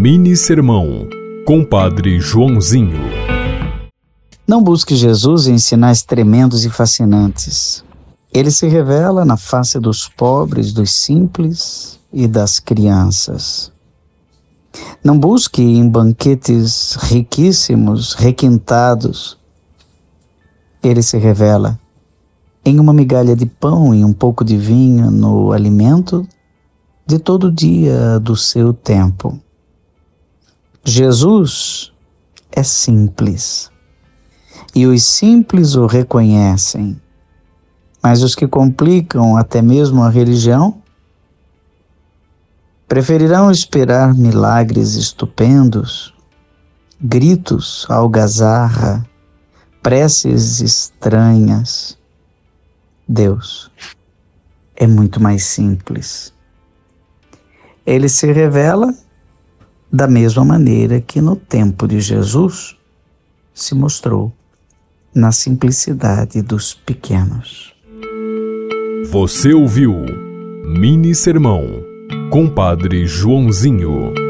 Mini Sermão, Compadre Joãozinho. Não busque Jesus em sinais tremendos e fascinantes. Ele se revela na face dos pobres, dos simples e das crianças. Não busque em banquetes riquíssimos, requintados. Ele se revela em uma migalha de pão e um pouco de vinho no alimento de todo dia do seu tempo. Jesus é simples e os simples o reconhecem, mas os que complicam até mesmo a religião preferirão esperar milagres estupendos, gritos, algazarra, preces estranhas. Deus é muito mais simples. Ele se revela da mesma maneira que no tempo de Jesus se mostrou na simplicidade dos pequenos. Você ouviu Mini Sermão, Compadre Joãozinho.